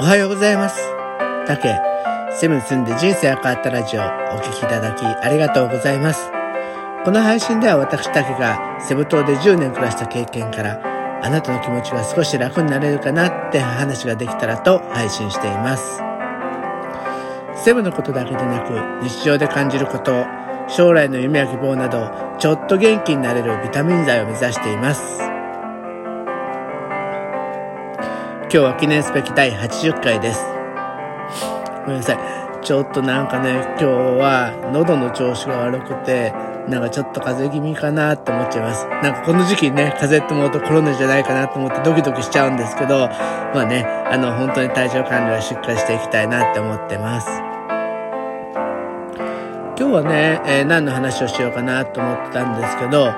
おはようございます。たけ、セブン住んで人生が変わったラジオお聴きいただきありがとうございます。この配信では私だけがセブ島で10年暮らした経験からあなたの気持ちが少し楽になれるかなって話ができたらと配信しています。セブのことだけでなく日常で感じること、将来の夢や希望などちょっと元気になれるビタミン剤を目指しています。今日は記念すべき第80回です。ごめんなさい。ちょっとなんかね、今日は喉の調子が悪くて、なんかちょっと風邪気味かなって思っちゃいます。なんかこの時期ね、風邪って思うとコロナじゃないかなと思ってドキドキしちゃうんですけど、まあね、あの本当に体調管理はしっかりしていきたいなって思ってます。今日はね、えー、何の話をしようかなと思ってたんですけど、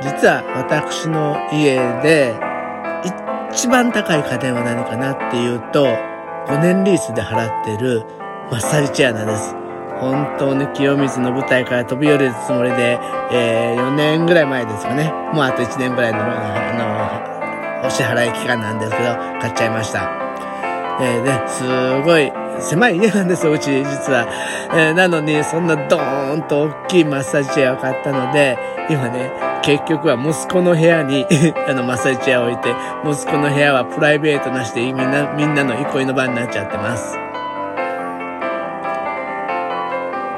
実は私の家で一番高い家電は何かなっていうと、5年リースで払ってるマッサージチェアなんです。本当に清水の舞台から飛び降りるつもりで、えー、4年ぐらい前ですかね。もうあと1年ぐらいの、あの、お支払い期間なんですけど、買っちゃいました。えー、ね、すごい狭い家なんです、うち、実は。えー、なのに、そんなドーンと大きいマッサージチェアを買ったので、今ね、結局は息子の部屋に あの、マッサージチェアを置いて、息子の部屋はプライベートなしでみんな、みんなの憩いの場になっちゃってます。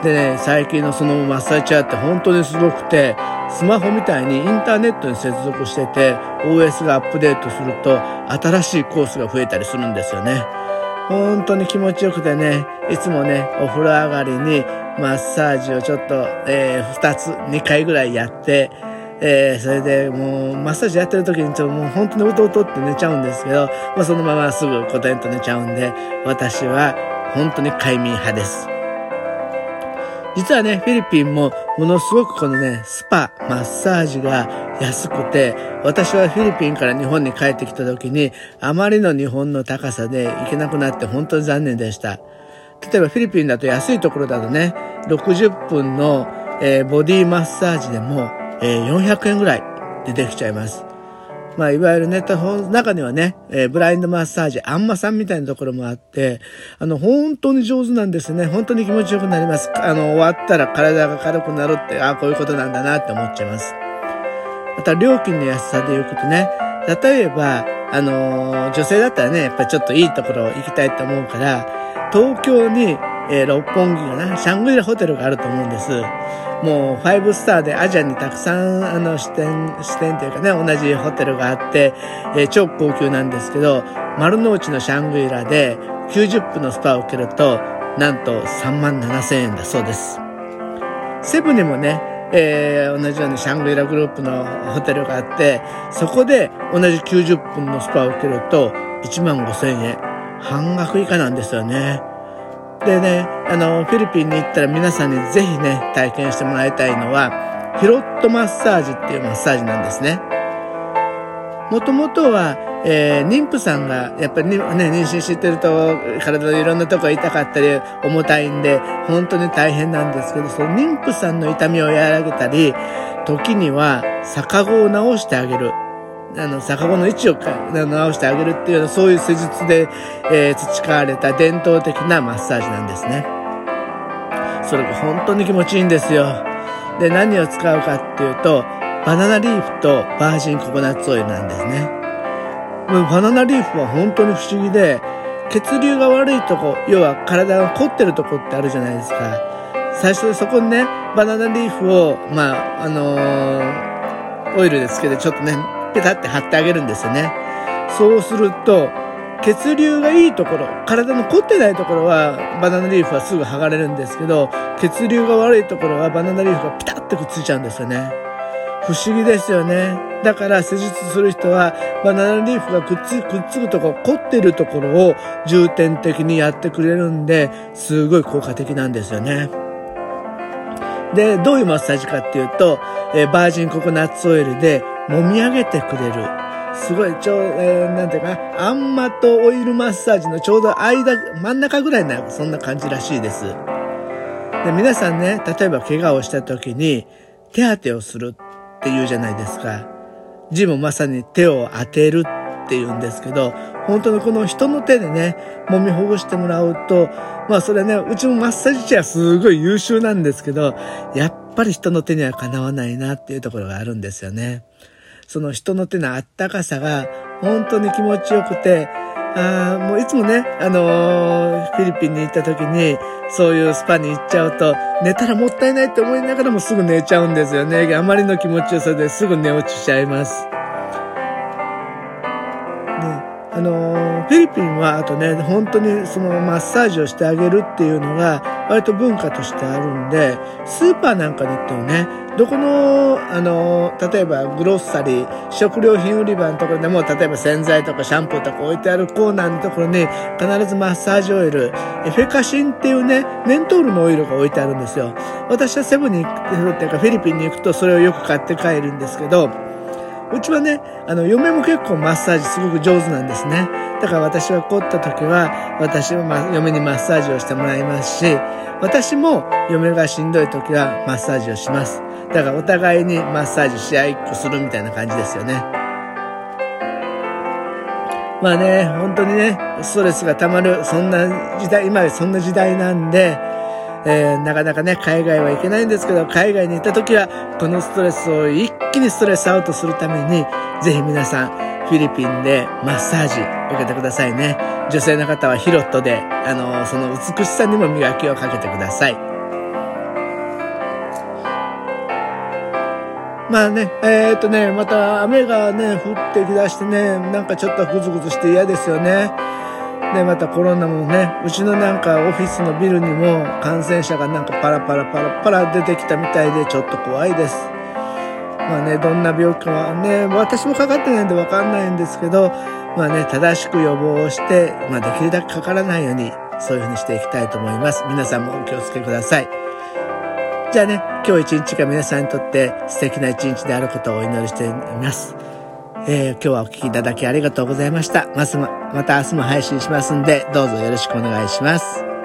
でね、最近のそのマッサージチェアって本当にすごくて、スマホみたいにインターネットに接続してて、OS がアップデートすると、新しいコースが増えたりするんですよね。本当に気持ちよくてね、いつもね、お風呂上がりにマッサージをちょっと、えー、2つ、2回ぐらいやって、えー、それでもう、マッサージやってる時にちょっともう本当にうとうとって寝ちゃうんですけど、まあそのまますぐコテンと寝ちゃうんで、私は本当に快眠派です。実はね、フィリピンもものすごくこのね、スパ、マッサージが安くて、私はフィリピンから日本に帰ってきた時に、あまりの日本の高さで行けなくなって本当に残念でした。例えばフィリピンだと安いところだとね、60分の、えー、ボディマッサージでもえー、400円ぐらいでできちゃいます。まあ、いわゆるネットの中にはね、えー、ブラインドマッサージ、あんまさんみたいなところもあって、あの、本当に上手なんですね。本当に気持ちよくなります。あの、終わったら体が軽くなるって、ああ、こういうことなんだなって思っちゃいます。また、料金の安さでよくとね、例えば、あのー、女性だったらね、やっぱちょっといいところ行きたいと思うから、東京に、えー、六本木がな、シャングリラホテルがあると思うんです。もうファイブスターでアジアにたくさんあの支店、支店というかね、同じホテルがあって、えー、超高級なんですけど、丸の内のシャングリラで90分のスパを受けると、なんと3万7千円だそうです。セブにもね、えー、同じようにシャングリラグループのホテルがあって、そこで同じ90分のスパを受けると1万5千円。半額以下なんですよね。でね、あの、フィリピンに行ったら皆さんにぜひね、体験してもらいたいのは、ヒロットマッサージっていうマッサージなんですね。もともとは、えー、妊婦さんが、やっぱりね、妊娠してると、体のいろんなとこが痛かったり、重たいんで、本当に大変なんですけど、その妊婦さんの痛みを和らげたり、時には、逆子を治してあげる。あの、逆子の位置を直してあげるっていうような、そういう施術で、えー、培われた伝統的なマッサージなんですね。それが本当に気持ちいいんですよ。で、何を使うかっていうと、バナナリーフとバージンココナッツオイルなんですね。バナナリーフは本当に不思議で、血流が悪いとこ、要は体が凝ってるとこってあるじゃないですか。最初そこにね、バナナリーフを、まあ、あのー、オイルでつけてちょっとね、ペタって貼ってあげるんですよね。そうすると、血流がいいところ、体の凝ってないところはバナナリーフはすぐ剥がれるんですけど、血流が悪いところはバナナリーフがピタッとくっついちゃうんですよね。不思議ですよね。だから施術する人はバナナリーフがくっつくっつくとこ、凝ってるところを重点的にやってくれるんで、すごい効果的なんですよね。で、どういうマッサージかっていうと、えー、バージンココナッツオイルで揉み上げてくれる。すごい、ちょう、えー、なんていうか、あんまとオイルマッサージのちょうど間、真ん中ぐらいな、そんな感じらしいです。で、皆さんね、例えば怪我をした時に、手当てをするって言うじゃないですか。字もまさに手を当てるって言うんですけど、本当にこの人の手でね、揉みほぐしてもらうと、まあそれね、うちもマッサージチェアすごい優秀なんですけど、やっぱり人の手にはかなわないなっていうところがあるんですよね。その人の手のあったかさが本当に気持ちよくて、ああもういつもね、あのー、フィリピンに行った時に、そういうスパに行っちゃうと、寝たらもったいないって思いながらもすぐ寝ちゃうんですよね。あまりの気持ちよさですぐ寝落ちしちゃいます。ね、あのー、フィリピンはあとね、本当にそのマッサージをしてあげるっていうのが、割と文化としてあるんで、スーパーなんかに行ってもね、どこの、あの、例えばグロッサリー、食料品売り場のところでも、例えば洗剤とかシャンプーとか置いてあるコーナーのところに、必ずマッサージオイル、エフェカシンっていうね、メントールのオイルが置いてあるんですよ。私はセブンに行くっていうか、フィリピンに行くとそれをよく買って帰るんですけど、うちはね、あの、嫁も結構マッサージすごく上手なんですね。だから私が凝った時は、私は、ま、嫁にマッサージをしてもらいますし、私も嫁がしんどい時はマッサージをします。だからお互いにマッサージし合いっこするみたいな感じですよね。まあね、本当にね、ストレスが溜まる、そんな時代、今そんな時代なんで、えー、なかなかね、海外は行けないんですけど、海外に行った時は、このストレスを一気にストレスアウトするために、ぜひ皆さん、フィリピンでマッサージ受けてくださいね。女性の方はヒロットで、あの、その美しさにも磨きをかけてください。まあね、えー、っとね、また雨がね、降ってきだしてね、なんかちょっとグズグズして嫌ですよね。で、またコロナもね、うちのなんかオフィスのビルにも感染者がなんかパラパラパラパラ出てきたみたいでちょっと怖いです。まあね、どんな病気かはね、私もかかってないんでわかんないんですけど、まあね、正しく予防をして、まあできるだけかからないように、そういうふうにしていきたいと思います。皆さんもお気をつけください。じゃあね、今日一日が皆さんにとって素敵な一日であることをお祈りしています。えー、今日はお聴きいただきありがとうございました。ままた明日も配信しますんで、どうぞよろしくお願いします。